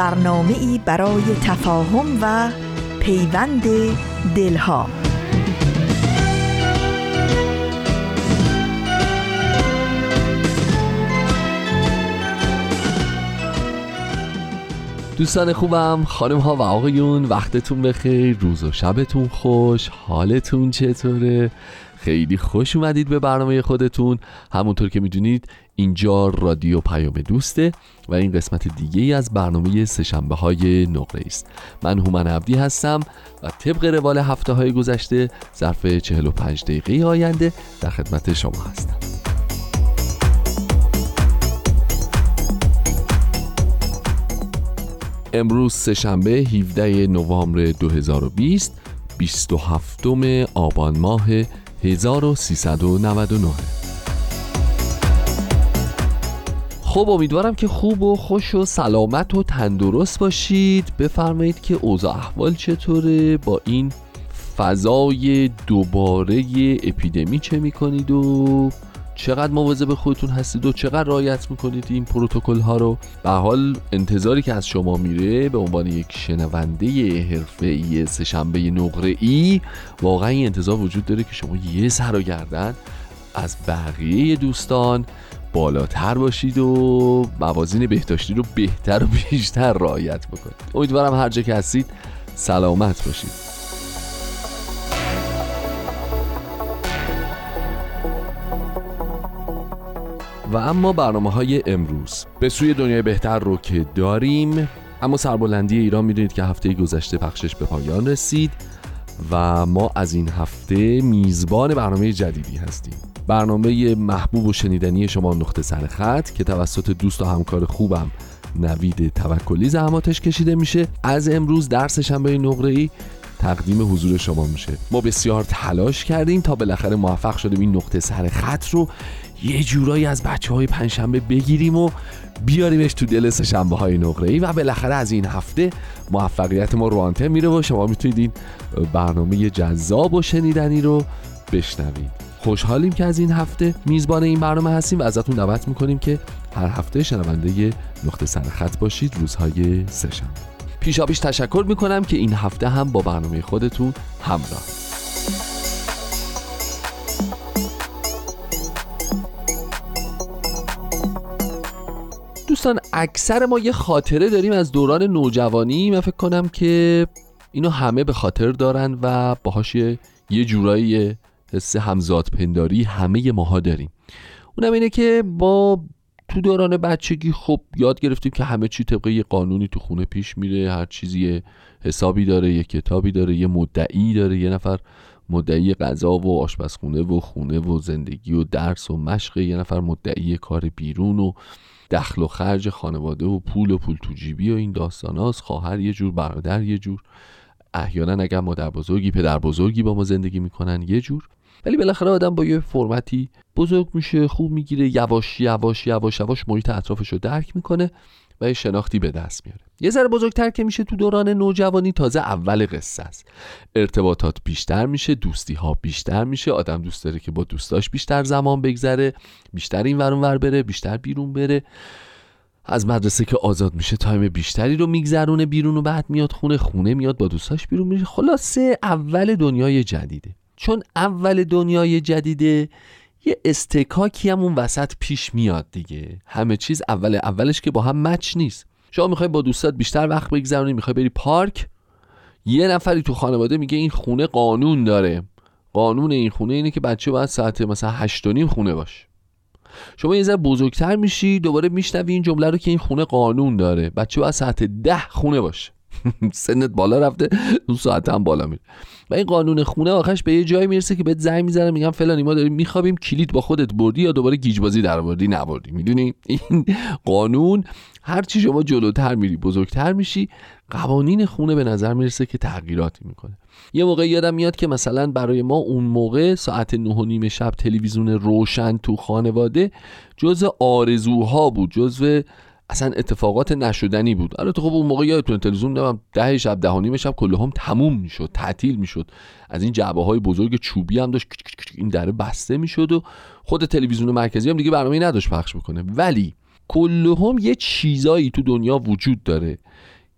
برنامه ای برای تفاهم و پیوند دلها. دوستان خوبم خانم ها و آقایون وقتتون بخیر روز و شبتون خوش حالتون چطوره؟ خیلی خوش اومدید به برنامه خودتون. همونطور که می‌دونید اینجا رادیو پیام دوسته و این قسمت دیگه ای از برنامه سشنبه های نقره است. من هومن عبدی هستم و طبق روال هفته های گذشته ظرف 45 دقیقه آینده در خدمت شما هستم. امروز سهشنبه 17 نوامبر 2020 27 آبان ماه 1399 خب امیدوارم که خوب و خوش و سلامت و تندرست باشید. بفرمایید که اوضاع احوال چطوره؟ با این فضای دوباره اپیدمی چه می‌کنید و چقدر مواظب خودتون هستید و چقدر رعایت می‌کنید این پروتکل ها رو؟ به حال انتظاری که از شما میره به عنوان یک شنونده حرفه ای سهشنبه نقره ای واقعا این انتظار وجود داره که شما یه سر و گردن از بقیه دوستان بالاتر باشید و موازین بهداشتی رو بهتر و بیشتر رعایت بکنید. امیدوارم هر جا که هستید سلامت باشید. و اما برنامه های امروز. به سوی دنیای بهتر رو که داریم اما سربلندی ایران می‌دونید که هفته گذشته پخشش به پایان رسید و ما از این هفته میزبان برنامه جدیدی هستیم. برنامه محبوب و شنیدنی شما نقطه سر خط که توسط دوست و همکار خوبم نوید توکلی زحماتش کشیده میشه. از امروز درس شنبه نقره ای تقدیم حضور شما میشه. ما بسیار تلاش کردیم تا بالاخره موفق شدیم این نقطه سر خط رو یه جورایی از بچه های پنجشنبه بگیریم و بیاریمش تو دل شنبه های نقره ای و بالاخره از این هفته موفقیت ما رو میره و شما می‌تونید این برنامه جذاب و شنیدنی رو بشنوید. خوشحالیم که از این هفته میزبان این برنامه هستیم و ازتون دعوت می‌کنیم که هر هفته شنونده نقطه سرخط باشید روزهای سهشنبه پیشا پیش تشکر می‌کنم که این هفته هم با برنامه خودتون همراه. دوستان اکثر ما یه خاطره داریم از دوران نوجوانی. من فکر کنم که اینو همه به خاطر دارن و باهاش یه جورایی حس همزاد پنداری همه ماها داریم. اونم اینه که با تو دوران بچگی خب یاد گرفتیم که همه چی طبقه یه قانونی تو خونه پیش میره. هر چیزی حسابی داره یه کتابی داره یه مدعی داره. یه نفر مدعی غذا و آشپزخونه و خونه و زندگی و درس و مشق یه نفر مدعی کار بیرون و دخل و خرج خانواده و پول و پول تو جیبی و این داستاناست خواهر یه جور برادر یه جور. احیانا اگر مادر بزرگی پدر بزرگی با ما زندگی می‌کنن یه جور. ولی بالاخره آدم با یه فرمتی بزرگ میشه خوب می‌گیره یواش یواش یواش یواش محیط اطرافش رو درک می‌کنه. و شناختی به دست میاره. یه ذره بزرگتر که میشه تو دوران نوجوانی تازه اول قصه است. ارتباطات بیشتر میشه دوستی ها بیشتر میشه آدم دوست داره که با دوستاش بیشتر زمان بگذره بیشتر این ورون ور بره بیشتر بیرون بره. از مدرسه که آزاد میشه تایم بیشتری رو میگذرونه بیرون و بعد میاد خونه خونه میاد با دوستاش بیرون میشه خلاصه اول دنیای جدیده. چون اول دنیای جدیده یه استکاکی هم اون وسط پیش میاد دیگه. همه چیز اول اولش که با هم مچ نیست. شما می‌خوای با دوستات بیشتر وقت بگذرونی می‌خوای بری پارک یه نفری تو خانواده میگه این خونه قانون داره. قانون این خونه اینه که بچه باید ساعت مثلا هشت و نیم خونه باشه. شما یه ذره بزرگتر میشی دوباره میشنوی این جمله رو که این خونه قانون داره. بچه باید ساعت ده خونه باشه. سنت بالا رفته اون ساعت هم بالا میره. و این قانون خونه آخرش به یه جایی می‌رسه که بهت زنگ می‌زنه میگم فلانی ما داریم میخوابیم کلید با خودت بردی یا دوباره گیجبازی در بردی نبردی. می‌دونی؟ این قانون هر چی شما جلوتر میری بزرگتر میشی قوانین خونه به نظر می‌رسه که تغییراتی می‌کنه. یه موقع یادم میاد که مثلا برای ما اون موقع ساعت نه و نیم شب تلویزیون روشن تو خانواده جز آرزوها بود جزو اصلا اتفاقات نشدنی بود. البته خب اون موقع یادتونه تلویزیون دارم ده شب ده نیم شب کله هم تموم می‌شد تعطیل می‌شد. از این جعبه های بزرگ چوبی هم داشت این دره بسته می‌شد و خود تلویزیون مرکزی هم دیگه برنامه نداشت پخش بکنه. ولی کله هم یه چیزایی تو دنیا وجود داره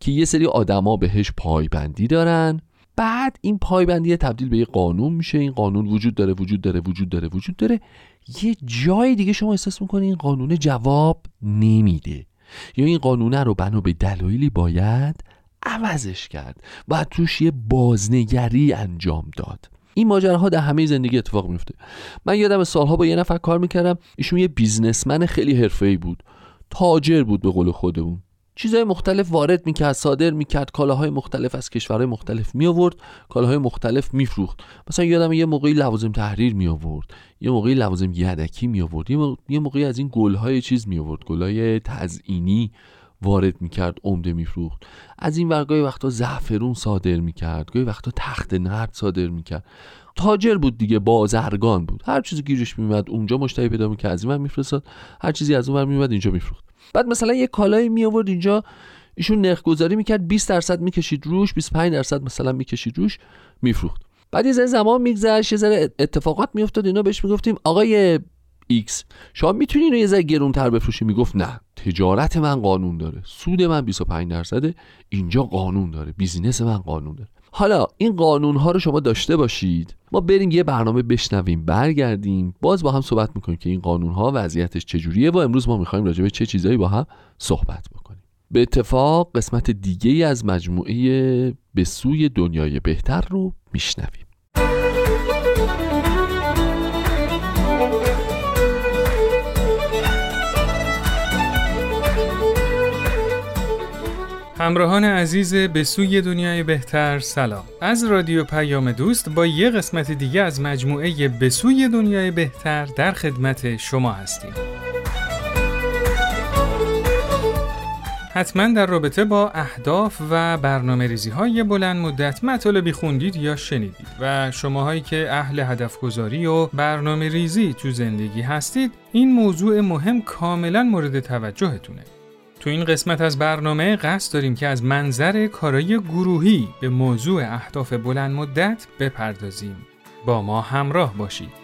که یه سری آدما بهش پایبندی دارن. بعد این پایبندی تبدیل به یه قانون میشه. این قانون وجود داره وجود داره وجود داره وجود داره. یه جای دیگه شما احساس می‌کنی این قانون جواب نمیده. یا این قانونه رو بنا به دلایلی باید عوضش کرد و توش یه بازنگری انجام داد. این ماجراها در همه زندگی اتفاق میفته من یادم سالها با یه نفر کار می‌کردم. ایشون یه بیزنسمن خیلی حرفه‌ای بود. تاجر بود به قول خودمون. چیزهای مختلف وارد می‌کرد صادر می‌کرد. کالاهای مختلف از کشورهای مختلف می آورد کالاهای مختلف میفروخت. مثلا یادم یه موقعی لوازم تحریر می آورد یه موقعی لوازم یدکی می آورد یه موقعی از این گلهای چیز می آورد گلهای تزئینی وارد می‌کرد عمده میفروخت. از این ورگای وقتا زعفرون صادر می‌کرد. گاهی وقتا تخت نرد صادر می‌کرد. تاجر بود دیگه بازرگان بود. هر چیزی گیرش میومد اونجا مشتری پیدا می‌کرد از این میفرستاد. هر چیزی از اون میومد اینجا میفروخت. بعد مثلا یه کالایی می آورد اینجا ایشون نرخ گذاری می‌کرد 20 درصد می‌کشید روش 25 درصد مثلا می‌کشید روش میفروخت. بعد یه زمان میگذشت یه ذره اتفاقات میافتاد اینا بهش می‌گفتیم آقای ایکس شما می‌تونی اینو یه ذره گرونتر بفروشی؟ می‌گفت نه. تجارت من قانون داره. سود من 25 درصده اینجا قانون داره. بیزینس من قانون داره. حالا این قانون ها رو شما داشته باشید. ما بریم یه برنامه بشنویم برگردیم باز با هم صحبت می‌کنیم که این قانون ها وضعیتش چجوریه و امروز ما می‌خوایم راجع به چه چیزایی با هم صحبت بکنیم. به اتفاق قسمت دیگه از مجموعه به سوی دنیای بهتر رو میشنویم. همراهان عزیز به سوی دنیای بهتر سلام. از رادیو پیام دوست با یه قسمت دیگه از مجموعه به سوی دنیای بهتر در خدمت شما هستیم. حتما در رابطه با اهداف و برنامه ریزی های بلند مدت مطالبی خوندید یا شنیدید و شماهایی که اهل هدف گذاری و برنامه ریزی تو زندگی هستید این موضوع مهم کاملا مورد توجهتونه. تو این قسمت از برنامه قصد داریم که از منظر کارای گروهی به موضوع اهداف بلند مدت بپردازیم. با ما همراه باشید.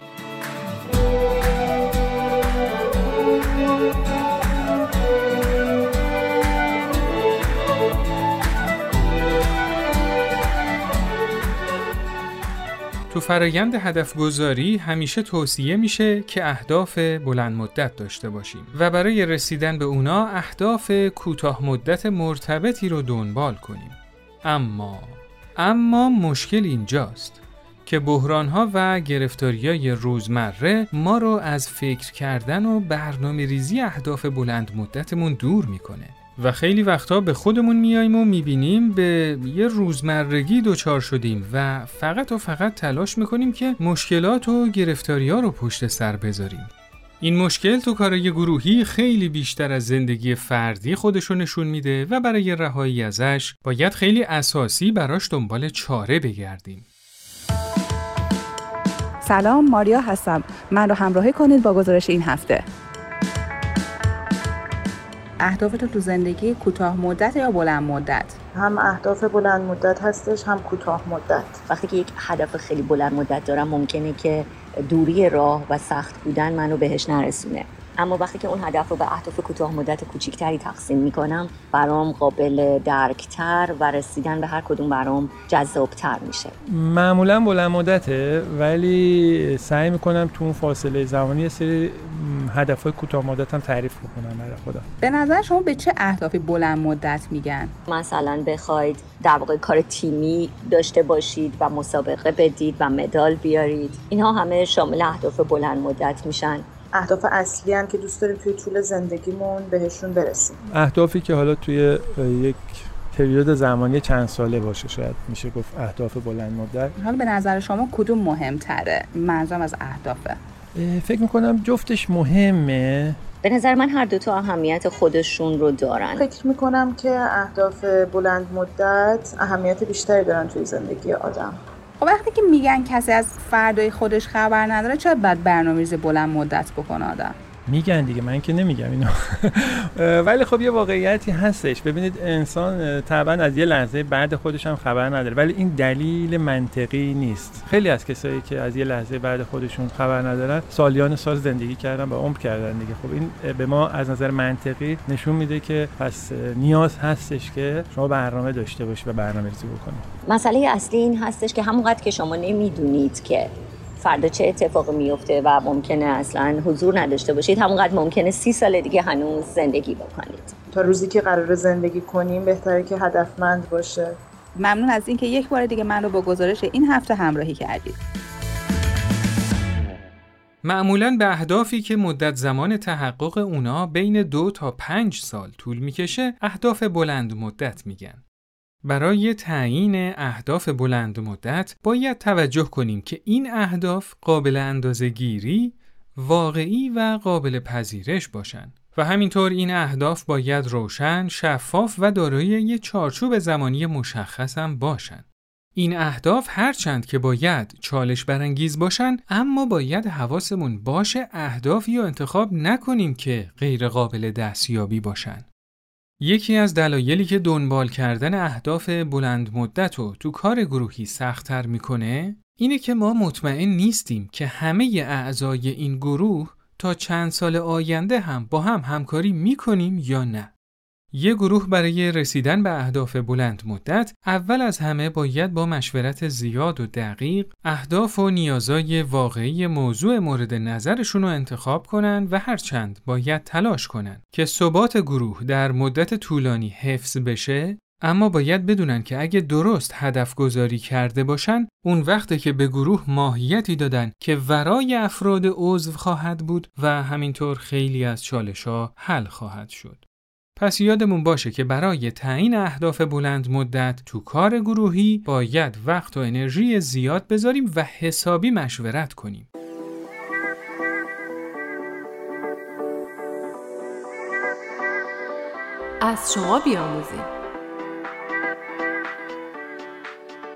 تو فرایند هدف گذاری همیشه توصیه میشه که اهداف بلند مدت داشته باشیم و برای رسیدن به اونا اهداف کوتاه مدت مرتبطی رو دنبال کنیم. اما اما مشکل اینجاست که بحرانها و گرفتاریای روزمره ما رو از فکر کردن و برنامه ریزی اهداف بلند مدتمون دور می‌کنه. و خیلی وقتا به خودمون میاییم و می‌بینیم به یه روزمرگی دچار شدیم و فقط و فقط تلاش می‌کنیم که مشکلات و گرفتاری ها رو پشت سر بذاریم. این مشکل تو کارای گروهی خیلی بیشتر از زندگی فردی خودشو نشون میده و برای رهایی ازش باید خیلی اساسی براش دنبال چاره بگردیم. سلام ماریا هستم. من رو همراهی کنید با گزارش این هفته. اهدافتو تو زندگی کوتاه مدت یا بلند مدت؟ هم اهداف بلند مدت هستش هم کوتاه مدت. وقتی که یک هدف خیلی بلند مدت دارم ممکنه که دوری راه و سخت بودن منو بهش نرسونه. اما وقتی که اون هدف رو به اهداف کوتاه مدت کوچیکتری تقسیم می‌کنم برام قابل درکتر و رسیدن به هر کدوم برام جذابتر میشه. معمولا بلند مدته ولی سعی می‌کنم تو اون فاصله زمانی یه سری هدف های کوتاه مدت هم تعریف بکنم برای خدا به نظر شما به چه اهدافی بلند مدت میگن؟ مثلا بخواید در واقع کار تیمی داشته باشید و مسابقه بدید و مدال بیارید. اینها همه شامل اهداف بلند مدت میشن. اهداف اصلی هم که دوست داریم توی طول زندگیمون بهشون برسیم. اهدافی که حالا توی یک پریود زمانی چند ساله باشه شاید میشه گفت اهداف بلند مدت. حالا به نظر شما کدوم مهمتره؟ منظورم از اهدافه فکر می‌کنم جفتش مهمه. به نظر من هر دوتا اهمیت خودشون رو دارن. فکر می‌کنم که اهداف بلند مدت اهمیت بیشتری دارن توی زندگی آدم. خب وقتی که میگن کسی از فردای خودش خبر نداره چرا باید برنامه‌ریزی بلند مدت بکنه آدم؟ میگن دیگه من که نمیگم اینو. ولی خب یه واقعیتی هستش. ببینید انسان طبعا از یه لحظه بعد خودش هم خبر نداره. ولی این دلیل منطقی نیست. خیلی از کسایی که از یه لحظه بعد خودشون خبر ندارن سالیان سال زندگی کردن و عمر کردن دیگه. خب این به ما از نظر منطقی نشون میده که پس نیاز هستش که شما برنامه داشته باشید و برنامه ریزی بکنید مسئله اصلی این هستش که همونقدر که شما نمی‌دونید که فردا چه اتفاقی میفته و ممکنه اصلا حضور نداشته باشید؟ همونقدر ممکنه سی سال دیگه هنوز زندگی بکنید. تا روزی که قرار زندگی کنیم بهتره که هدفمند باشه. ممنون از اینکه یک بار دیگه من رو با گزارش این هفته همراهی کردید. معمولا به اهدافی که مدت زمان تحقق اونا بین دو تا پنج سال طول می‌کشه اهداف بلند مدت میگن. برای تعیین اهداف بلند مدت باید توجه کنیم که این اهداف قابل اندازه گیری، واقعی و قابل پذیرش باشند. و همینطور این اهداف باید روشن، شفاف و دارای یک چارچوب زمانی مشخص هم باشند. این اهداف هرچند که باید چالش برانگیز باشن اما باید حواسمون باشه اهدافی رو انتخاب نکنیم که غیر قابل دستیابی باشن. یکی از دلایلی که دنبال کردن اهداف بلند مدت رو تو کار گروهی سختتر می‌کنه اینه که ما مطمئن نیستیم که همه اعضای این گروه تا چند سال آینده هم با هم همکاری می‌کنیم یا نه. یه گروه برای رسیدن به اهداف بلند مدت اول از همه باید با مشورت زیاد و دقیق اهداف و نیازای واقعی موضوع مورد نظرشون رو انتخاب کنن و هرچند باید تلاش کنن که ثبات گروه در مدت طولانی حفظ بشه اما باید بدونن که اگه درست هدف گذاری کرده باشن اون وقته که به گروه ماهیتی دادن که ورای افراد عضو خواهد بود و همینطور خیلی از چالش ها حل خواهد شد. پس یادمون باشه که برای تعیین اهداف بلند مدت تو کار گروهی باید وقت و انرژی زیاد بذاریم و حسابی مشورت کنیم. از شما بیاموزیم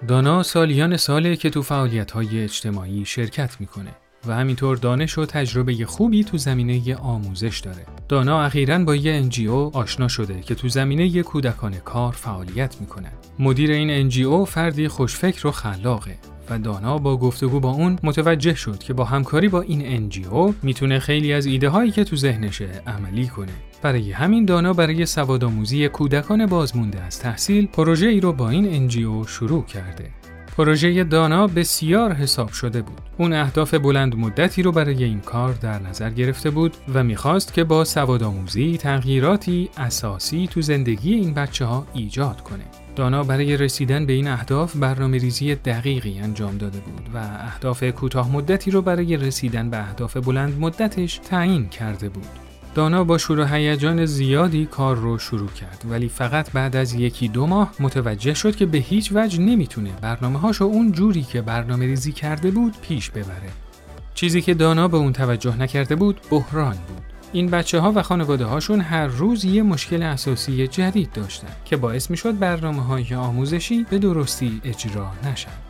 دانا سالیان ساله که تو فعالیت های اجتماعی شرکت می‌کنه. و همینطور دانش و تجربه خوبی تو زمینه آموزش داره. دانا اخیرا با یه NGO آشنا شده که تو زمینه کودکان کار فعالیت می‌کنه. مدیر این NGO فردی خوشفکر و خلاقه و دانا با گفتگو با اون متوجه شد که با همکاری با این NGO می‌تونه خیلی از ایده هایی که تو ذهنشه عملی کنه. برای همین دانا برای سوادآموزی کودکان بازمونده از تحصیل پروژه ای رو با این NGO شروع کرده. پروژه دانا بسیار حساب شده بود. اون اهداف بلند مدتی رو برای این کار در نظر گرفته بود و می‌خواست که با سوادآموزی تغییراتی اساسی تو زندگی این بچه ها ایجاد کنه. دانا برای رسیدن به این اهداف برنامه ریزی دقیقی انجام داده بود و اهداف کوتاه مدتی رو برای رسیدن به اهداف بلند مدتش تعیین کرده بود. دانا با شور و هیجان زیادی کار رو شروع کرد ولی فقط بعد از یکی دو ماه متوجه شد که به هیچ وجه نمی‌تونه برنامه هاشو اون جوری که برنامه ریزی کرده بود پیش ببره. چیزی که دانا به اون توجه نکرده بود بحران بود. این بچه ها و خانواده هاشون هر روز یه مشکل اساسی جدید داشتن که باعث می شد برنامه های آموزشی به درستی اجرا نشن.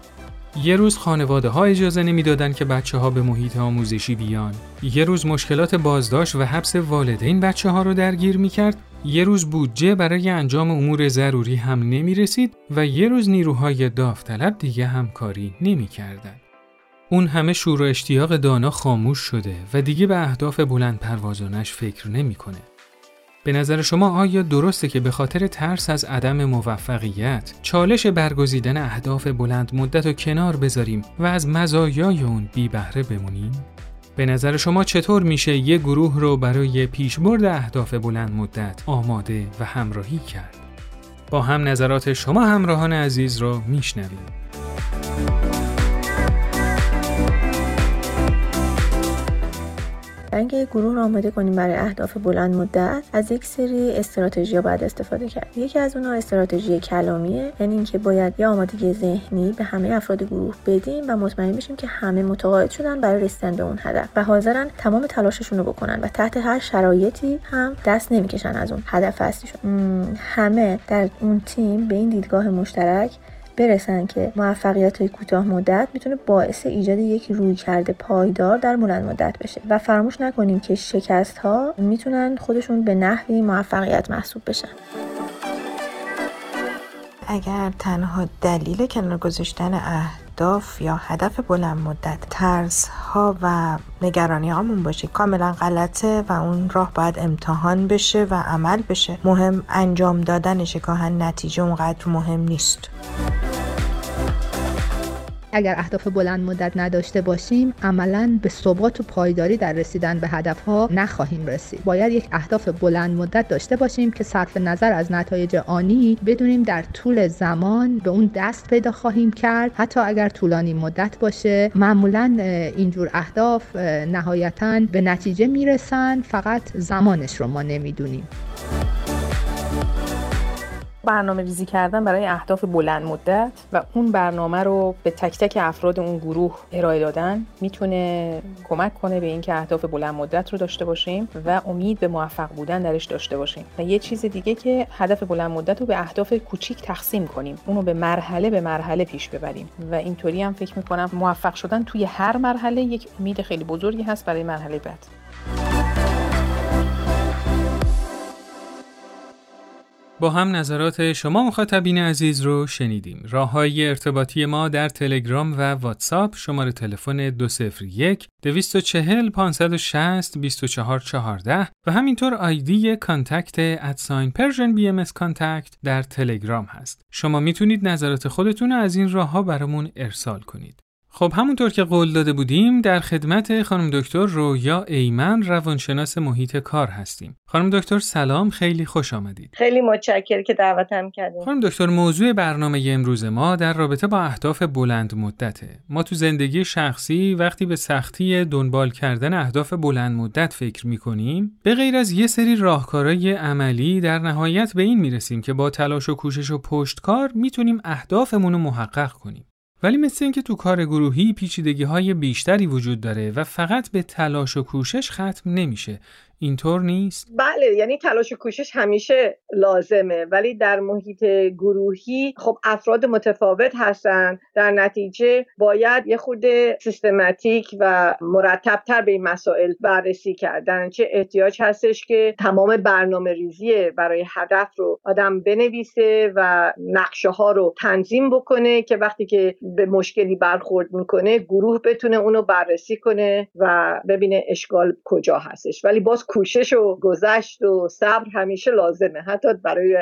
یه روز خانواده ها اجازه نمی‌دادن که بچه ها به محیط آموزشی بیان. یه روز مشکلات بازداشت و حبس والدین بچه ها رو درگیر می کرد. یه روز بودجه برای انجام امور ضروری هم نمی رسید و یه روز نیروهای داوطلب دیگه همکاری نمی کردن. اون همه شور و اشتیاق دانا خاموش شده و دیگه به اهداف بلند پروازانش فکر نمی‌کنه. به نظر شما آیا درسته که به خاطر ترس از عدم موفقیت چالش برگزیدن اهداف بلند مدت و کنار بذاریم و از مزایای اون بی بهره بمونیم؟ به نظر شما چطور میشه یه گروه رو برای پیشبرد اهداف بلند مدت آماده و همراهی کرد؟ با هم نظرات شما همراهان عزیز رو میشنویم. اگه گروه رو آماده کنیم برای اهداف بلند مدت از یک سری استراتژی باید استفاده کرد. یکی از اونها استراتژی کلامیه یعنی اینکه باید یه آمادگی ذهنی به همه افراد گروه بدیم و مطمئن بشیم که همه متقاعد شدن برای رسیدن به اون هدف و حاضرن تمام تلاششون رو بکنن و تحت هر شرایطی هم دست نمی‌کشن از اون هدف اصلیشون همه در اون تیم به این دیدگاه مشترک برسن که موفقیت های کوتاه مدت می‌تونه باعث ایجاد یک روی کرده پایدار در بلند مدت بشه. و فراموش نکنیم که شکست ها می‌تونن خودشون به نحوی موفقیت محسوب بشن. اگر تنها دلیل کنار گذاشتن اهداف یا هدف بلند مدت. ترس ها و نگرانی هامون باشه. کاملا غلطه و اون راه باید امتحان بشه و عمل بشه. مهم انجام دادنشه. که نتیجه اونقدر مهم نیست. اگر اهداف بلند مدت نداشته باشیم عملا به ثبات و پایداری در رسیدن به هدف ها نخواهیم رسید. باید یک اهداف بلند مدت داشته باشیم که صرف نظر از نتایج آنی بدونیم در طول زمان به اون دست پیدا خواهیم کرد. حتی اگر طولانی مدت باشه معمولا اینجور اهداف نهایتا به نتیجه می‌رسن. فقط زمانش رو ما نمی‌دونیم. برنامه ریزی کردن برای اهداف بلند مدت و اون برنامه رو به تک تک افراد اون گروه ارائه دادن می‌تونه کمک کنه به اینکه اهداف بلند مدت رو داشته باشیم و امید به موفق بودن درش داشته باشیم. و یه چیز دیگه که هدف بلند مدت رو به اهداف کوچیک تقسیم کنیم. اونو به مرحله به مرحله پیش ببریم. و اینطوری هم فکر می‌کنم موفق شدن توی هر مرحله یک امید خیلی بزرگی هست برای مرحله بعد. با هم نظرات شما مخاطبین عزیز رو شنیدیم. راه های ارتباطی ما در تلگرام و واتساپ شماره تلفن 201 240 560 2414 و همینطور آیدی contact at sign Persian BM contact در تلگرام هست. شما می‌تونید نظرات خودتون رو از این راه ها برامون ارسال کنید. خب همونطور که قول داده بودیم در خدمت خانم دکتر رویا ایمن روانشناس محیط کار هستیم. خانم دکتر سلام خیلی خوش آمدید. خیلی متشکر که دعوتم کردیم. خانم دکتر موضوع برنامه امروز ما در رابطه با اهداف بلند مدته. ما تو زندگی شخصی وقتی به سختی دنبال کردن اهداف بلند مدت فکر می‌کنیم به غیر از یه سری راهکارهای عملی در نهایت به این می‌رسیم که با تلاش و کوشش و پشتکار می‌تونیم اهدافمون رو محقق کنیم. ولی مثل اینکه تو کار گروهی پیچیدگی های بیشتری وجود داره و فقط به تلاش و کوشش ختم نمیشه. اینطور نیست؟ بله یعنی تلاش و کوشش همیشه لازمه. ولی در محیط گروهی خب افراد متفاوت هستن. در نتیجه باید یه خود سیستماتیک و مرتبتر به این مسائل بررسی کردن. چه احتیاج هستش که تمام برنامه ریزی برای هدف رو آدم بنویسه و نقشه ها رو تنظیم بکنه که وقتی که به مشکلی برخورد می‌کنه گروه بتونه اونو بررسی کنه و ببینه اشکال کجا هستش. ولی باز کوشش و گذشت و صبر همیشه لازمه. حتی برای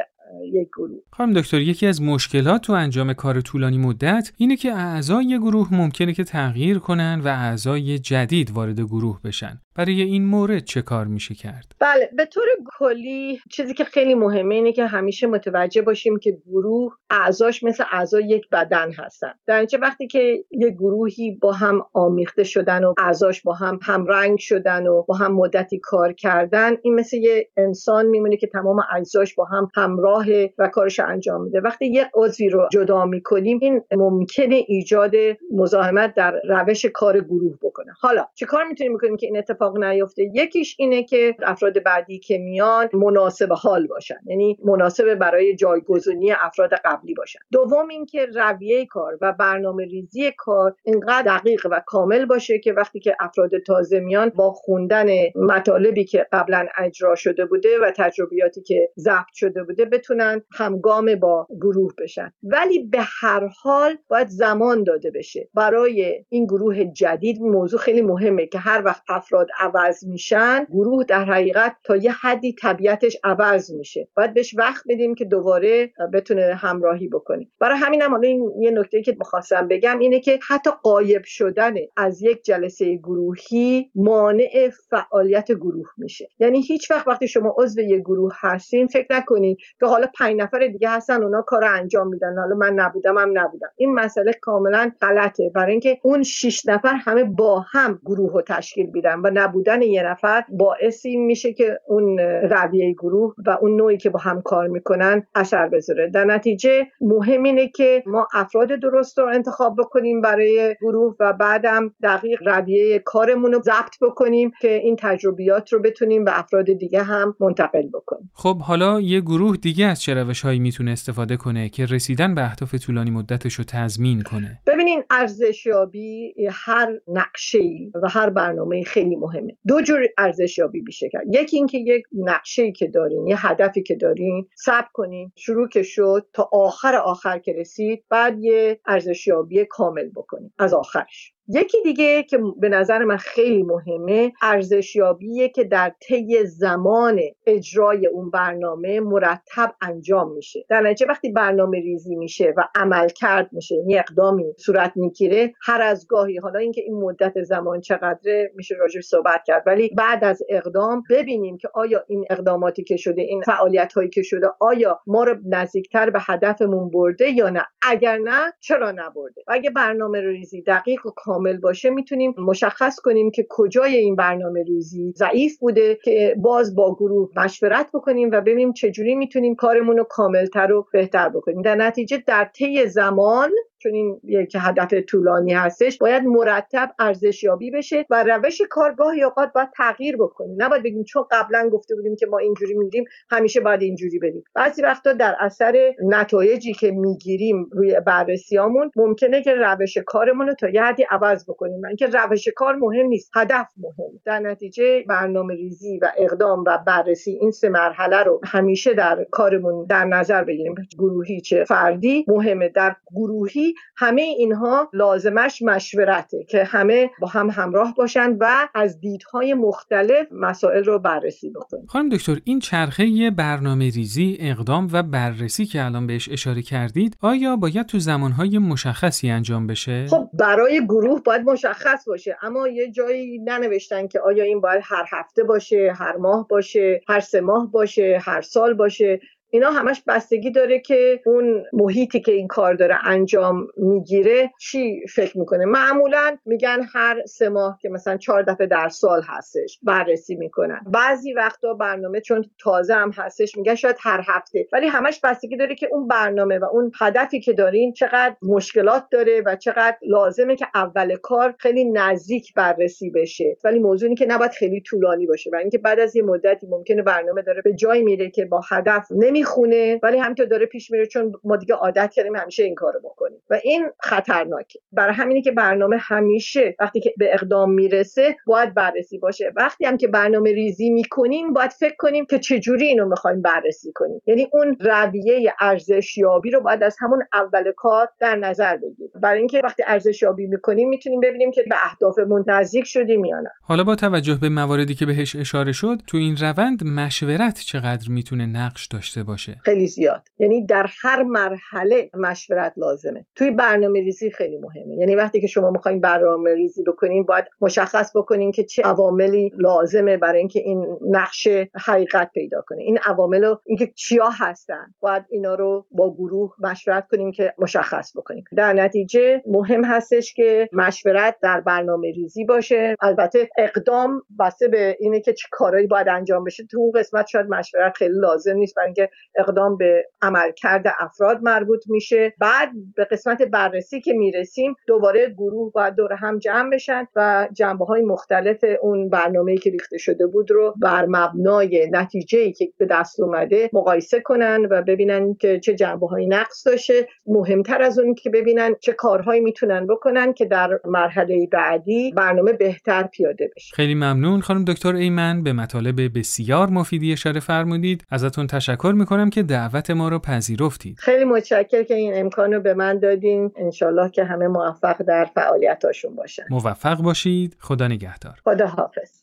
یک گروه. خانم دکتر یکی از مشکلات تو انجام کار طولانی مدت اینه که اعضای گروه ممکنه که تغییر کنن و اعضای جدید وارد گروه بشن. برای این مورد چه کار میشه کرد؟ بله به طور کلی چیزی که خیلی مهمه اینه که همیشه متوجه باشیم که گروه اعضاش مثل اعضای یک بدن هستن. در وقتی که یک گروهی با هم آمیخته شدن و اعضاش با هم همرنگ شدن و با هم مدتی کار کردن این مثل یه انسان میمونه که تمام اعضاش با هم همراه و کارش انجام میده. وقتی یک عضوی رو جدا می‌کنیم این ممکنه ایجاد مزاحمت در روش کار گروه بکنه. حالا چه کار می‌تونیم بکنیم که این اتفاق نیفته؟ یکیش اینه که افراد بعدی که میان مناسب حال باشن. یعنی مناسب برای جایگزینی افراد قبلی باشن. دوم اینکه رویه کار و برنامه ریزی کار اینقدر دقیق و کامل باشه که وقتی که افراد تازه میان با خوندن مطالبی که قبلا اجرا شده بوده و تجربیاتی که ضبط شده بوده بتونن همگام با گروه بشن. ولی به هر حال باید زمان داده بشه. برای این گروه جدید موضوع خیلی مهمه که هر وقت افراد عوض میشن گروه در حقیقت تا یه حدی طبیعتش عوض میشه. باید بهش وقت بدیم که دوباره بتونه همراهی بکنه. برای همین هم این یه نکته که می‌خواستم بگم اینه که حتی قایب شدن از یک جلسه گروهی مانع فعالیت گروه میشه. یعنی هیچ وقت وقتی شما عضو یک گروه هستین فکر نکنید که حالا پنج نفر دیگه هستن اونا کار انجام میدن. حالا من نبودم هم نبودم. این مسئله کاملا غلطه. برای اینکه اون شش نفر همه با هم گروه رو تشکیل میدن و نبودن یه نفر باعثی میشه که اون رویه گروه و اون نوعی که با هم کار می‌کنن اثر بذاره. در نتیجه مهم اینه که ما افراد درست رو انتخاب بکنیم برای گروه و بعدم دقیق رویه کارمون رو ضبط بکنیم که این تجربیات رو بتونیم به افراد دیگه هم منتقل بکنیم. خب حالا یه گروه دیگه از چه روش هایی می‌تونه استفاده کنه که رسیدن به اهداف طولانی مدتش رو تضمین کنه؟ ببینین ارزشیابی هر نقشه و هر برنامه خیلی مهمه. دو جور ارزشیابی میشه کرد. یکی اینکه یک نقشه که دارین یه هدفی که دارین ثبت کنین. شروع که شد تا آخر آخر که رسید بعد یه ارزشیابی کامل بکنین. از آخرش. یکی دیگه که به نظر من خیلی مهمه ارزشیابیه که در طی زمان اجرای اون برنامه مرتب انجام میشه. در نتیجه وقتی برنامه ریزی میشه و عمل کرد میشه یعنی اقدامی صورت می‌گیره هر از گاهی حالا اینکه این مدت زمان چقدره میشه راجع صحبت کرد ولی بعد از اقدام ببینیم که آیا این اقداماتی که شده این فعالیت هایی که شده آیا ما رو نزدیکتر به هدفمون برده یا نه؟ اگر نه چرا نبرده؟ اگه برنامه ریزی دقیق و کامل باشه می‌تونیم مشخص کنیم که کجای این برنامه ریزی ضعیف بوده که باز با گروه مشورت بکنیم و ببینیم چجوری می‌تونیم کارمون رو کاملتر و بهتر بکنیم. در نتیجه در طی زمان چون این یک هدف طولانی هستش باید مرتب ارزشیابی بشه و روش کارگاه اوقات باید تغییر بکنیم نباید بگیم چون قبلا گفته بودیم که ما اینجوری میریم همیشه باید اینجوری بریم. بعضی وقتا در اثر نتایجی که می‌گیریم روی بررسیامون ممکنه که روش کارمون رو تا یه حدی عوض بکنیم. من که روش کار مهم نیست هدف مهم. در نتیجه برنامه ریزی و اقدام و بررسی این سه مرحله رو همیشه در کارمون در نظر بگیریم. گروهی چه فردی مهمه. در گروهی همه اینها لازمش مشورته که همه با هم همراه باشند و از دیدهای مختلف مسائل رو بررسی بکنن خانم دکتر این چرخه برنامه ریزی اقدام و بررسی که الان بهش اشاره کردید آیا باید تو زمانهای مشخصی انجام بشه؟ خب برای گروه باید مشخص باشه اما یه جایی ننوشتن که آیا این باید هر هفته باشه هر ماه باشه هر سه ماه باشه هر سال باشه. اینا همش بستگی داره که اون محیطی که این کار داره انجام می‌گیره چی فکر می‌کنه. معمولا میگن هر سه ماه که مثلا چهار دفعه در سال هستش بررسی می‌کنن. بعضی وقتا برنامه چون تازه هم هستش میگن شاید هر هفته. ولی همش بستگی داره که اون برنامه و اون هدفی که دارین چقدر مشکلات داره و چقدر لازمه که اول کار خیلی نزدیک بررسی بشه. ولی موضوعی که نباید خیلی طولانی باشه. و اینکه بعد از یه مدتی ممکنه برنامه داره به جای میره که با هدف نمی می‌خونه ولی همینطور داره پیش میره چون ما دیگه عادت کردیم همیشه این کارو بکنیم. و این خطرناکه. برای همینه که برنامه همیشه وقتی که به اقدام می‌رسه باید بررسی باشه. وقتی هم که برنامه ریزی می‌کنیم باید فکر کنیم که چجوری اینو می‌خوایم بررسی کنیم. یعنی اون رویه ارزشیابی رو باید از همون اول کار در نظر بگیریم. برای اینکه وقتی ارزشیابی می‌کنیم می‌تونیم ببینیم که به اهدافمون نزدیک شدیم یا نه. حالا با توجه به مواردی که بهش اشاره شد تو این روند مشورت چقدر می‌تونه نقش داشته باشه؟ خیلی زیاد. یعنی در هر مرحله مشورت لازمه. توی برنامه ریزی خیلی مهمه. یعنی وقتی که شما می‌خواین برنامه ریزی بکنین باید مشخص بکنین که چه عواملی لازمه برای اینکه این نقشه حقیقت پیدا کنه. این عوامل اینکه چیا هستن. باید اینا رو با گروه مشورت کنیم که مشخص بکنیم. در نتیجه مهم هستش که مشورت در برنامه ریزی باشه. البته اقدام بسته به اینه که چه کارهایی باید انجام بشه. تو اون قسمت شاید مشورت خیلی لازم نیست. برای اینکه اقدام به عملکرد افراد مربوط میشه. بعد به قسمت بررسی که می‌رسیم دوباره گروه باید دور هم جمع بشن و جنبه های مختلف اون برنامه که ریخته شده بود رو بر مبنای نتیجه ای که به دست اومده مقایسه کنن و ببینن که چه جنبه های نقص داشته. مهمتر از اون که ببینن چه کارهایی می‌تونن بکنن که در مرحله بعدی برنامه بهتر پیاده بشه. خیلی ممنون خانم دکتر ایمن. به مطالب بسیار مفیدی اشاره فرمودید. ازتون تشکر می‌کنم که دعوت ما رو پذیرفتید. خیلی متشکر که این امکان رو به من دادین انشالله که همه موفق در فعالیتاشون باشن. موفق باشید. خدا نگهدار. خدا حافظ.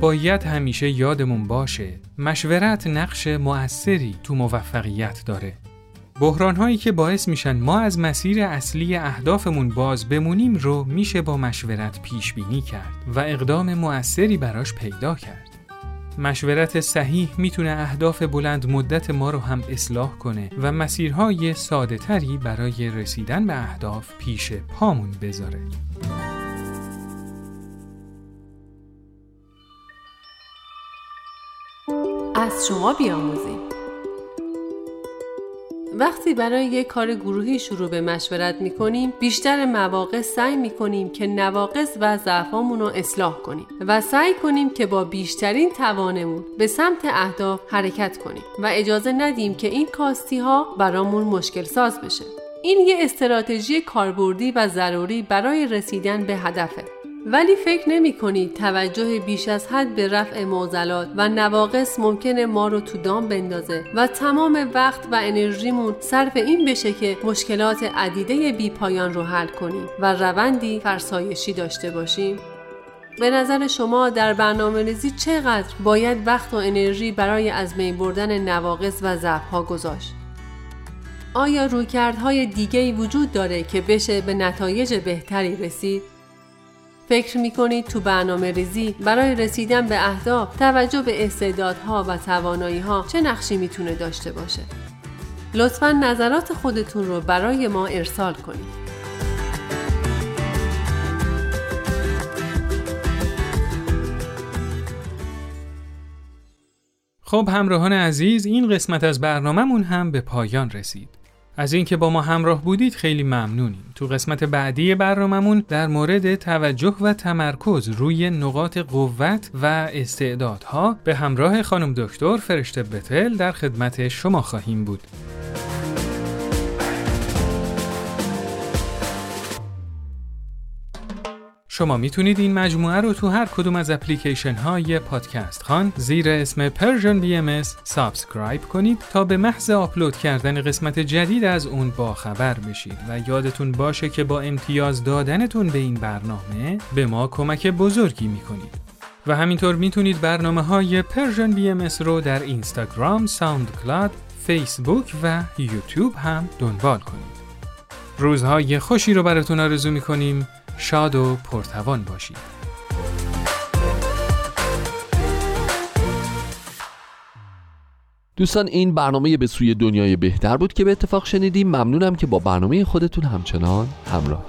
باید همیشه یادمون باشه مشورت نقش مؤثری تو موفقیت داره. بحران هایی که باعث میشن ما از مسیر اصلی اهدافمون باز بمونیم رو میشه با مشورت پیش بینی کرد و اقدام مؤثری براش پیدا کرد. مشورت صحیح می‌تونه اهداف بلند مدت ما رو هم اصلاح کنه و مسیرهای ساده تری برای رسیدن به اهداف پیش پامون بذاره. از شما بیاموزیم وقتی برای یک کار گروهی شروع به مشورت می کنیم بیشتر مواقع سعی می کنیم که نواقص و ضعفامون رو اصلاح کنیم و سعی کنیم که با بیشترین توانمون به سمت اهداف حرکت کنیم و اجازه ندیم که این کاستی ها برامون مشکل ساز بشه. این یه استراتژی کاربردی و ضروری برای رسیدن به هدفه. ولی فکر نمی کنید توجه بیش از حد به رفع معضلات و نواقص ممکنه ما رو تو دام بندازه و تمام وقت و انرژیمون صرف این بشه که مشکلات عدیده بی پایان رو حل کنیم و روندی فرسایشی داشته باشیم؟ به نظر شما در برنامه ریزی چقدر باید وقت و انرژی برای از بین بردن نواقص و ضعف‌ها گذاشت؟ آیا رویکردهای دیگه‌ای وجود داره که بشه به نتایج بهتری رسید؟ فکر می کنید تو برنامه ریزی برای رسیدن به اهداف توجه به استعدادها و توانایی ها چه نقشی می‌تونه داشته باشه؟ لطفا نظرات خودتون رو برای ما ارسال کنید. خب همراهان عزیز این قسمت از برنامهمون هم به پایان رسید. از اینکه با ما همراه بودید خیلی ممنونیم. تو قسمت بعدی برنامهمون در مورد توجه و تمرکز روی نقاط قوت و استعدادها به همراه خانم دکتر فرشته بتل در خدمت شما خواهیم بود. شما می‌تونید این مجموعه رو تو هر کدوم از اپلیکیشن های پادکست خان زیر اسم BM subscribe کنید تا به محض آپلود کردن قسمت جدید از اون با خبر بشید و یادتون باشه که با امتیاز دادنتون به این برنامه به ما کمک بزرگی می‌کنید. و همینطور می‌تونید برنامه های BM رو در اینستاگرام، SoundCloud، فیسبوک و یوتیوب هم دنبال کنید. روزهای خوشی رو براتون آرزو می‌کنیم شاد و پرتوان باشید. دوستان این برنامه به سوی دنیای بهتر بود که به اتفاق شنیدیم ممنونم که با برنامه خودتون همچنان همراه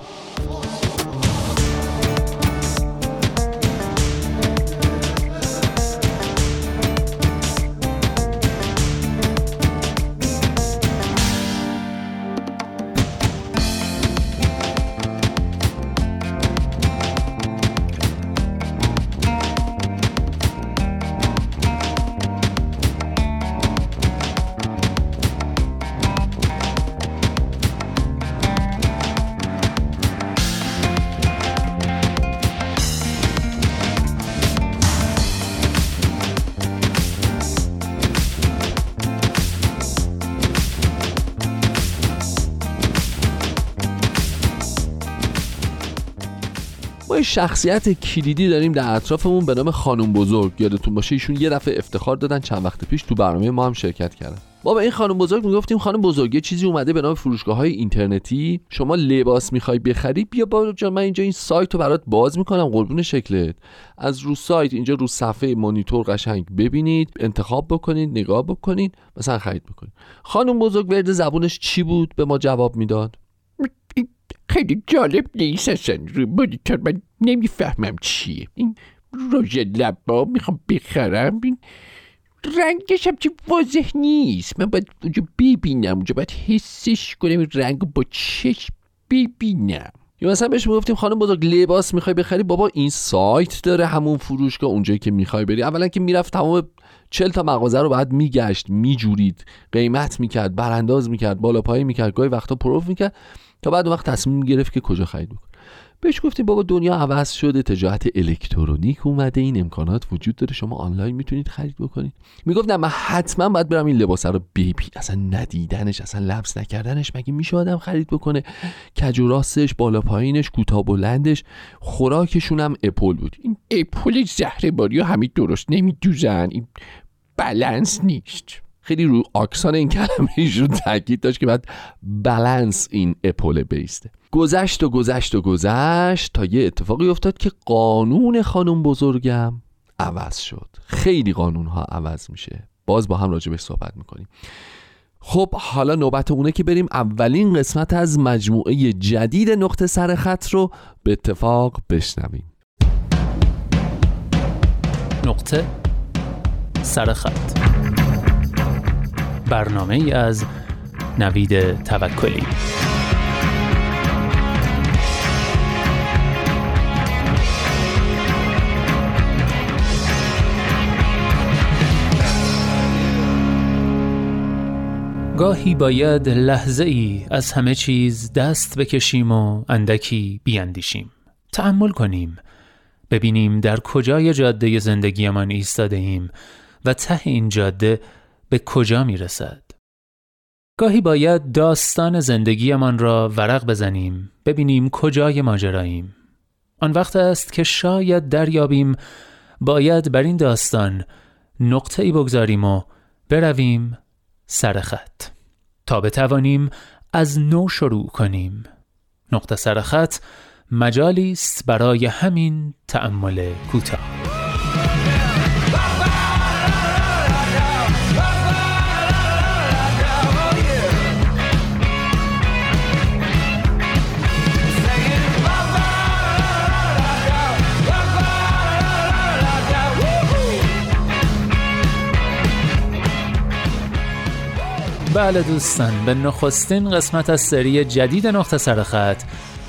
شخصیت کلیدی داریم در اطرافمون به نام خانم بزرگ. یادتون باشه ایشون یه دفعه افتخار دادن چند وقت پیش تو برنامه ما هم شرکت کردن. ما به این خانم بزرگ می‌گفتیم خانم بزرگ یه چیزی اومده به نام فروشگاه های اینترنتی. شما لباس می‌خوای بخری بیا با من اینجا این سایت رو برات باز می‌کنم قربون شکلت. از رو سایت اینجا رو صفحه مانیتور قشنگ ببینید انتخاب بکنید نگاه بکنید مثلا خرید بکنید. خانم بزرگ ورد زبونش چی بود؟ به ما جواب می‌داد. خیلی جالب نیست اصلا. مانیتور من نمی‌فهمم چیه. این روژ لبا می‌خوام بخرم. این رنگش هم واضح نیست. من باید اونجا ببینم. اونجا باید حسش کنم این رنگ با چشم ببینم. یا مثلا بهش می‌گفتیم خانم بزرگ لباس می‌خوای بخری؟ بابا این سایت داره همون فروشگاه اونجایی که می‌خوای بری. اولا که می‌رفت تمام چل تا مغازه رو بعد میگشت میجورید. قیمت می‌کرد برانداز می‌کرد بالا پایی می‌کرد گاهی وقتا پروف می‌کرد. تا بعد وقت تصمیم گرفت که کجا خرید بکنه. بهش گفتیم بابا دنیا عوض شده تجارت الکترونیک اومده این امکانات وجود داره شما آنلاین می‌تونید خرید بکنید. می‌گفت نه من حتما باید برم این لباس رو ببین اصلا ندیدنش اصلا لبس نکردنش. مگه میشه آدم خرید بکنه؟ کج و راستش بالا پایینش کوتاه بلندش خوراکشون هم اپل بود. این اپل زهره باری همین درست نمیدوزن. این بلنس نیست. خیلی رو آکسان این کلمه ایشون تاکید داشت که بعد بلنس این اپول بیسته گذشت و گذشت و گذشت تا یه اتفاقی افتاد که قانون خانم بزرگم عوض شد. خیلی قانون ها عوض میشه. باز با هم راجبش صحبت می‌کنیم. خب حالا نوبت اونه که بریم. اولین قسمت از مجموعه جدید نقطه سر خط رو به اتفاق بشنویم. نقطه سرخط برنامه ای از نوید توکلی. گاهی باید لحظه ای از همه چیز دست بکشیم و اندکی بیاندیشیم تأمل کنیم. ببینیم در کجای جاده زندگیمان ایستاده ایم و ته این جاده به کجا می رسد. گاهی باید داستان زندگیمان را ورق بزنیم ببینیم کجای ماجراییم. آن وقت است که شاید دریابیم باید بر این داستان نقطه ای بگذاریم و برویم سر خط تا بتوانیم از نو شروع کنیم. نقطه سر خط مجالی است برای همین تأمل کوتاه بله دوستان به نخستین قسمت از سری جدید نقطه سرخط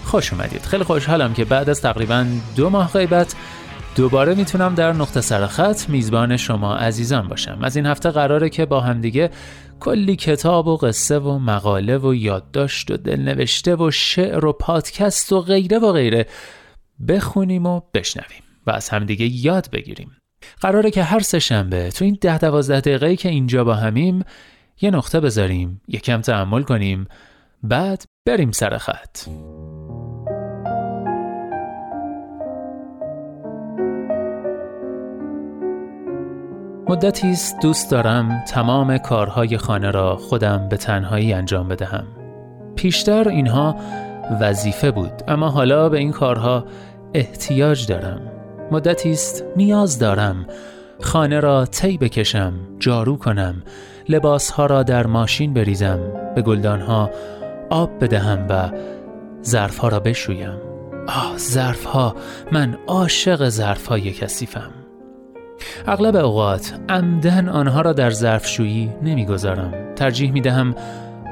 خوش اومدید. خیلی خوشحالم که بعد از تقریبا دو ماه غیبت دوباره می‌تونم در نقطه سرخط میزبان شما عزیزان باشم. از این هفته قراره که با همدیگه کلی کتاب و قصه و مقاله و یادداشت و دلنوشته و شعر و پادکست و غیره و غیره بخونیم و بشنویم و از همدیگه یاد بگیریم. قراره که هر سه شنبه تو این ده دوازده دقیقه که اینجا با همیم یه نقطه بذاریم یکم تحمل کنیم بعد بریم سر خط مدتی است دوست دارم تمام کارهای خانه را خودم به تنهایی انجام بدهم. پیشتر اینها وظیفه بود اما حالا به این کارها احتیاج دارم. مدتی است نیاز دارم خانه را طی بکشم، جارو کنم، لباسها را در ماشین بریزم، به گلدانها آب بدهم و ظرفها را بشویم. آه ظرفها من عاشق ظرفهای کثیفم. اغلب اوقات عمدن آنها را در ظرفشویی نمی‌گذارم ترجیح می دهم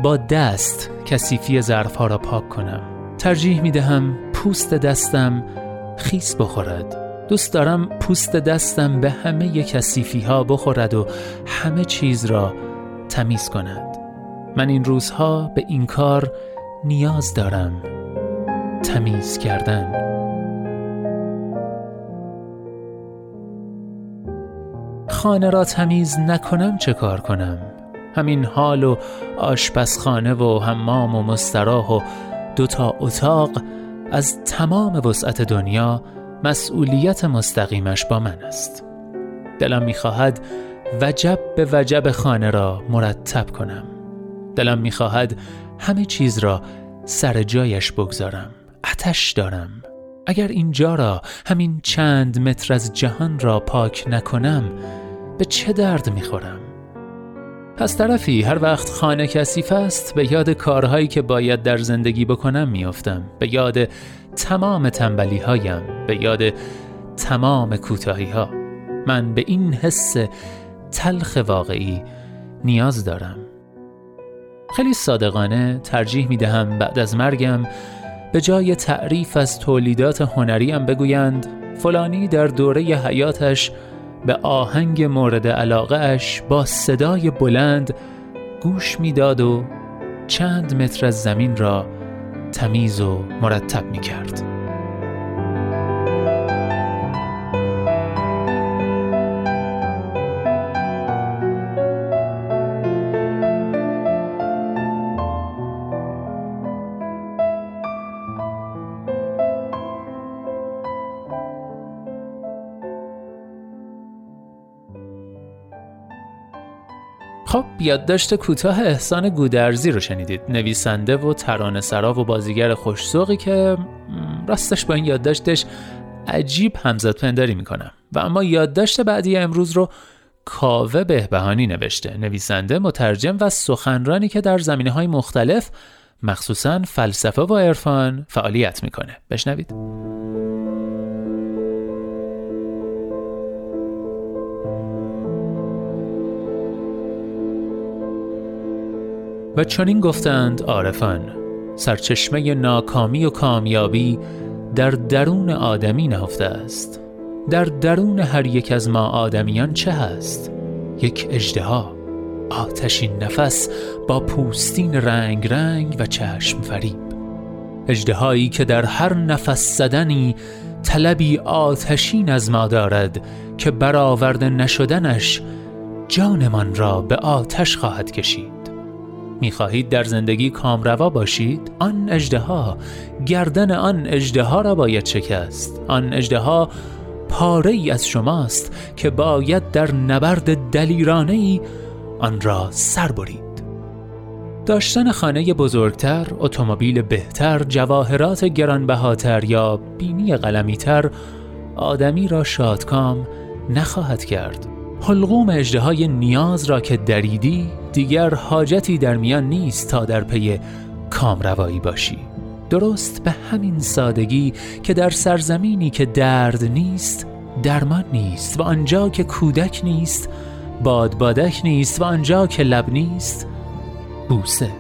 با دست کثیفی ظرفها را پاک کنم ترجیح می دهم پوست دستم خیس بخورد دوست دارم پوست دستم به همه کثیفی ها بخورد و همه چیز را تمیز کند. من این روزها به این کار نیاز دارم. تمیز کردن. خانه را تمیز نکنم چه کار کنم؟ همین حال و آشپزخانه و حمام و مستراح و دوتا اتاق از تمام وسعت دنیا مسئولیت مستقیمش با من است. دلم می‌خواهد وجب به وجب خانه را مرتب کنم. دلم می‌خواهد همه چیز را سر جایش بگذارم. اتش دارم. اگر اینجا را همین چند متر از جهان را پاک نکنم به چه درد می‌خورم؟ پس طرفی هر وقت خانه کثیف است به یاد کارهایی که باید در زندگی بکنم میافتم. به یاد تمام تنبلی هایم به یاد تمام کوتاهی ها من به این حس تلخ واقعی نیاز دارم. خیلی صادقانه ترجیح می دهم بعد از مرگم به جای تعریف از تولیدات هنریم بگویند فلانی در دوره حیاتش به آهنگ مورد علاقه اش با صدای بلند گوش می‌داد و چند متر از زمین را تمیز و مرتب می کرد. یادداشت کوتاه احسان گودرزی رو شنیدید. نویسنده و ترانه سرا و بازیگر خوشسوقی که راستش با این یادداشتش عجیب همزاد پنداری می‌کنم و اما یادداشت بعدی امروز رو کاوه بهبهانی نوشته. نویسنده مترجم و سخنرانی که در زمینه های مختلف مخصوصا فلسفه و عرفان فعالیت می‌کنه. بشنوید. و چنین گفتند عارفان سرچشمه ناکامی و کامیابی در درون آدمی نهفته است. در درون هر یک از ما آدمیان چه هست؟ یک اجدها آتشین نفس با پوستین رنگ رنگ و چشم فریب. اجدهایی که در هر نفس زدنی طلبی آتشین از ما دارد که برآورده نشدنش جانمان را به آتش خواهد کشید. می‌خواهید در زندگی کامروا باشید آن اجدها گردن آن اجدها را باید شکست. آن اجدها پاره ای از شماست که باید در نبرد دلیرانه ای آن را سر برید. داشتن خانه بزرگتر، اتومبیل بهتر، جواهرات گرانبهاتر یا بینی قلمیتر آدمی را شادکام نخواهد کرد. حلقوم اجده نیاز را که دریدی دیگر حاجتی در میان نیست تا در پی کامروایی باشی. درست به همین سادگی که در سرزمینی که درد نیست درمان نیست و آنجا که کودک نیست بادبادک نیست و آنجا که لب نیست. بوسه.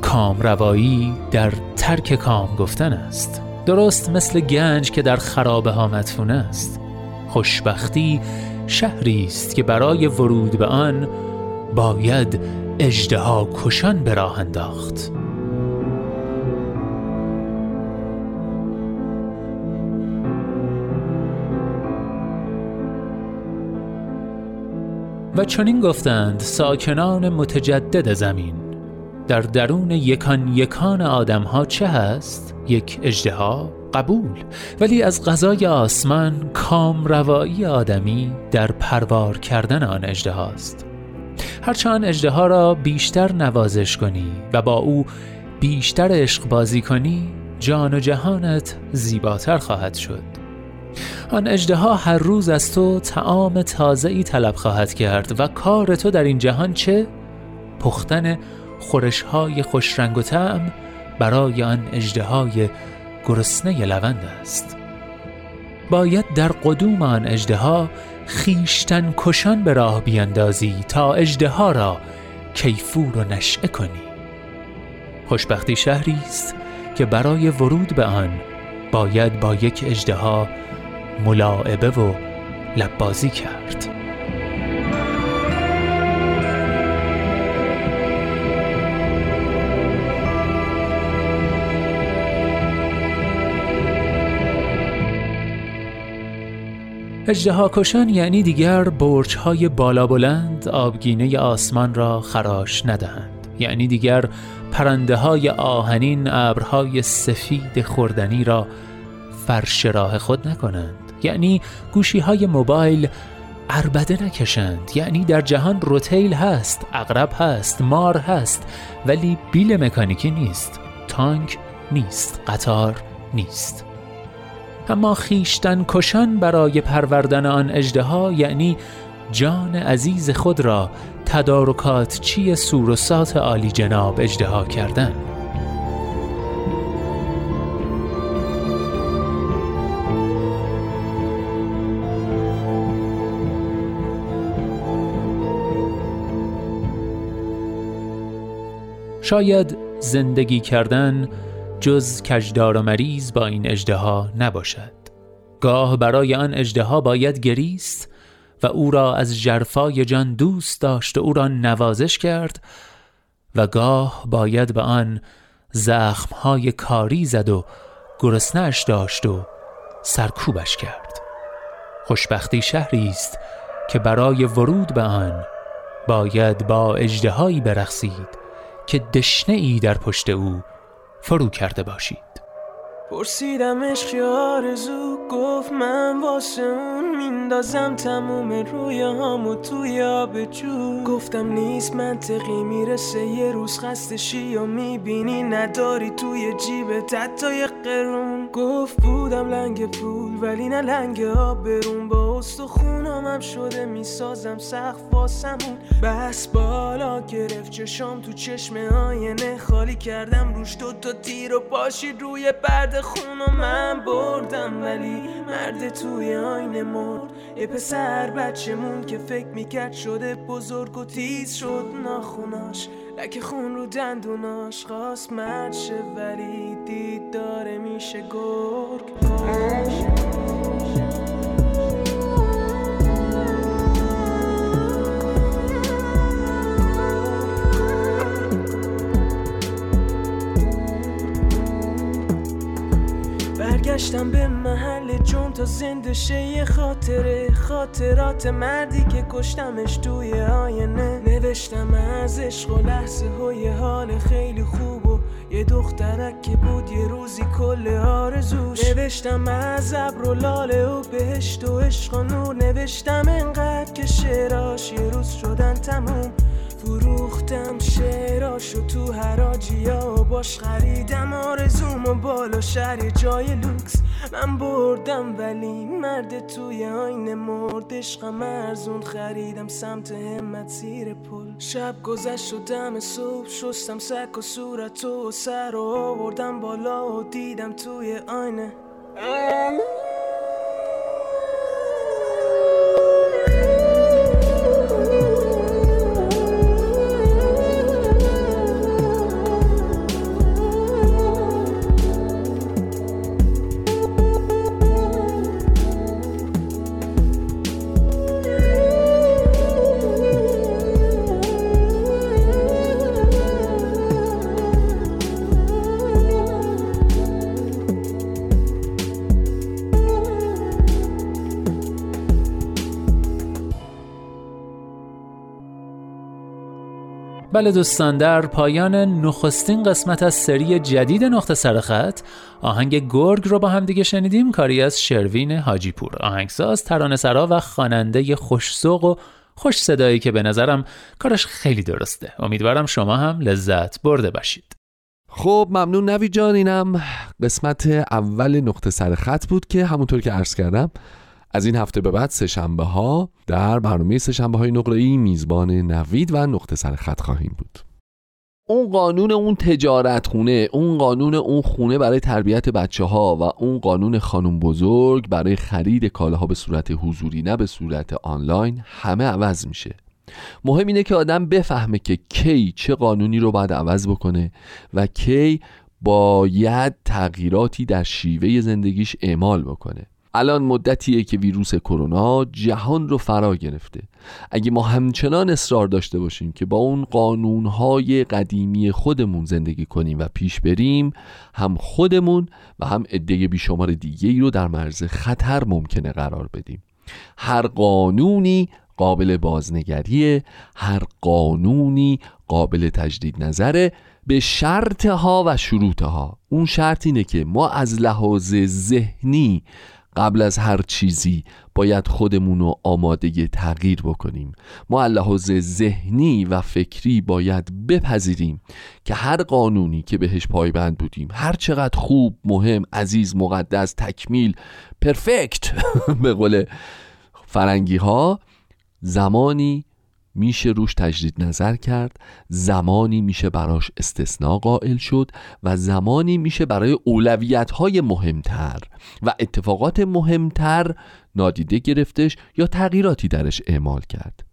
کامروایی در ترک کام گفتن است. درست مثل گنج که در خرابه ها مدفون است. خوشبختی شهری است که برای ورود به آن باید اجدها کشان به راه انداخت. و چنین گفتند ساکنان متجدد زمین. در درون یکان یکان آدم ها چه هست؟ یک اجدها قبول. ولی از غذای آسمان کام روایی آدمی در پروار کردن آن اجده هاست هرچه آن اجده ها را بیشتر نوازش کنی و با او بیشتر عشق بازی کنی جان و جهانت زیباتر خواهد شد آن اجده ها هر روز از تو تعام تازه ای طلب خواهد کرد و کار تو در این جهان چه؟ پختن خورش های خوش رنگ و طعم برای آن اجده های گرسنه لوند است باید در قدوم آن اجدها خیشتن کشان به راه بیندازی تا اجدها را کیفور و نشعه کنی. خوشبختی شهری است که برای ورود به آن باید با یک اجدها ملاعبه و لبازی کرد. اجدها کشان یعنی دیگر برج های بالا بلند آبگینه آسمان را خراش ندهند. یعنی دیگر پرنده های آهنین ابرهای سفید خوردنی را فرش راه خود نکنند. یعنی گوشی های موبایل اربده نکشند. یعنی در جهان روتیل هست اغرب هست مار هست ولی بیل مکانیکی نیست. تانک نیست قطار نیست. اما خیشتن کشان برای پروردن آن اجدها یعنی جان عزیز خود را تدارکات چی سور و سات عالی جناب اجدها کردن؟ شاید زندگی کردن جز کجدار و مریض با این اجدها نباشد. گاه برای آن اجدها باید گریست و او را از جرفای جان دوست داشت و او را نوازش کرد و گاه باید به آن زخمهای کاری زد و گرسنش داشت و سرکوبش کرد. خوشبختی شهری است که برای ورود به آن باید با اجدهایی برخصید که دشنه ای در پشت او فرو کرده باشید. پرسیدم عشق آرزو گفت من واسه اون میندازم تموم روی هامو توی آب جو. گفتم نیست منطقی می‌رسه یه روز خستشی و می‌بینی نداری توی جیبت حتی یه قرون. گفت بودم لنگ پول ولی نه لنگ آب برون با استخونام هم شده می‌سازم سخت واسمون. بس بالا گرفت چشام تو چشم آینه. خالی کردم روش دو تا تیر و پاشی روی برد خون من بردم. ولی مرد توی آینه مرد. یه پسر بچه که فکر می‌کرد شده بزرگ و تیز شد ناخوناش. لکه خون رو دندوناش خواست مرد شه ولی دید داره میشه گرگ. برگشتم به محل جون تا زنده شه. یه خاطره خاطرات مردی که کشتمش توی آینه. نوشتم از عشق و لحظه های حال خیلی خوب و یه دخترک که بود یه روزی کل آرزوش. نوشتم از ابر و لاله و بهشت و عشق و نور. نوشتم انقدر که شعراش یه روز شدن تموم. فروختم شعراشو تو حراجیا و باش خریدم آرزوم و بالا شهر جای لوکس. من بردم ولی مرد توی آینه مرد عشقم ارزون. خریدم سمت همت زیر پل. شب گذشت و دم صبح شستم سک و صورت و سر و آوردم بالا و دیدم توی آینه. بله دوستان در پایان نخستین قسمت از سری جدید نقطه سرخط آهنگ گرگ رو با هم دیگه شنیدیم کاری از شروین حاجی پور آهنگساز ترانه سرا و خواننده خوشسوق و خوش صدایی که به نظرم کارش خیلی درسته. امیدوارم شما هم لذت برده باشید. خب ممنون نوی جان اینم قسمت اول نقطه سرخط بود که همونطور که عرض کردم از این هفته به بعد سهشنبه ها در برنامه سهشنبه های نقره ای میزبان نوید و نقطه سر خط خواهیم بود. اون قانون اون تجارت خونه اون قانون اون خونه برای تربیت بچه ها و اون قانون خانم بزرگ برای خرید کالاها به صورت حضوری نه به صورت آنلاین همه عوض میشه. مهم اینه که آدم بفهمه که کی چه قانونی رو باید عوض بکنه و کی باید تغییراتی در شیوه زندگیش اعمال بکنه. الان مدتیه که ویروس کرونا جهان رو فرا گرفته. اگه ما همچنان اصرار داشته باشیم که با اون قانونهای قدیمی خودمون زندگی کنیم و پیش بریم هم خودمون و هم عده بیشمار دیگه ای رو در مرز خطر ممکنه قرار بدیم. هر قانونی قابل بازنگریه هر قانونی قابل تجدید نظره به شرطها و شروطها. اون شرط اینه که ما از لحاظ ذهنی قبل از هر چیزی باید خودمون رو آماده تغییر بکنیم. ما لحاظ ذهنی و فکری باید بپذیریم که هر قانونی که بهش پایبند بودیم هر چقدر خوب مهم عزیز مقدس تکمیل پرفکت به قول فرنگی ها زمانی میشه روش تجدید نظر کرد زمانی میشه براش استثناء قائل شد و زمانی میشه برای اولویت های مهمتر و اتفاقات مهمتر نادیده گرفتش یا تغییراتی درش اعمال کرد.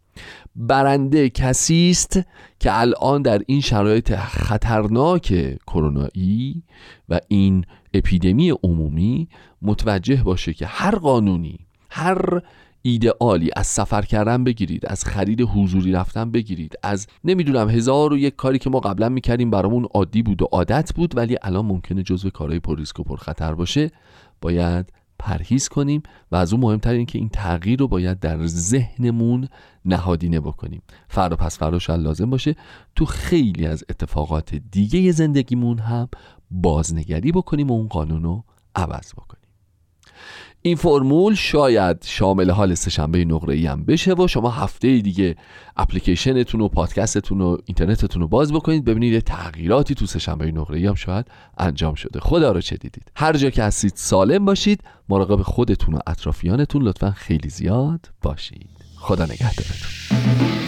برنده کسی است که الان در این شرایط خطرناک کرونایی و این اپیدمی عمومی متوجه باشه که هر قانونی هر ایدئالی از سفر کردن بگیرید از خرید حضوری رفتن بگیرید از نمی‌دونم هزار و یک کاری که ما قبلا می‌کردیم برامون عادی بود و عادت بود ولی الان ممکنه جزو کارهای پر ریسک و پر خطر باشه. باید پرهیز کنیم و از اون مهمتر این که این تغییر رو باید در ذهنمون نهادینه بکنیم. فردا پس فردا شاید لازم باشه تو خیلی از اتفاقات دیگه زندگیمون هم بازنگری بکنیم و اون قانون رو عوض بکنیم. این فرمول شاید شامل حال سهشنبه نقره ای هم بشه و شما هفته دیگه اپلیکیشنتون و پادکستتون و اینترنتتون رو باز بکنید. ببینید تغییراتی تو سهشنبه نقره ای هم شاید انجام شده. خدا رو چه دیدید. هر جا که هستید سالم باشید. مراقب خودتون و اطرافیانتون لطفا خیلی زیاد باشید. خدا نگهدارتون.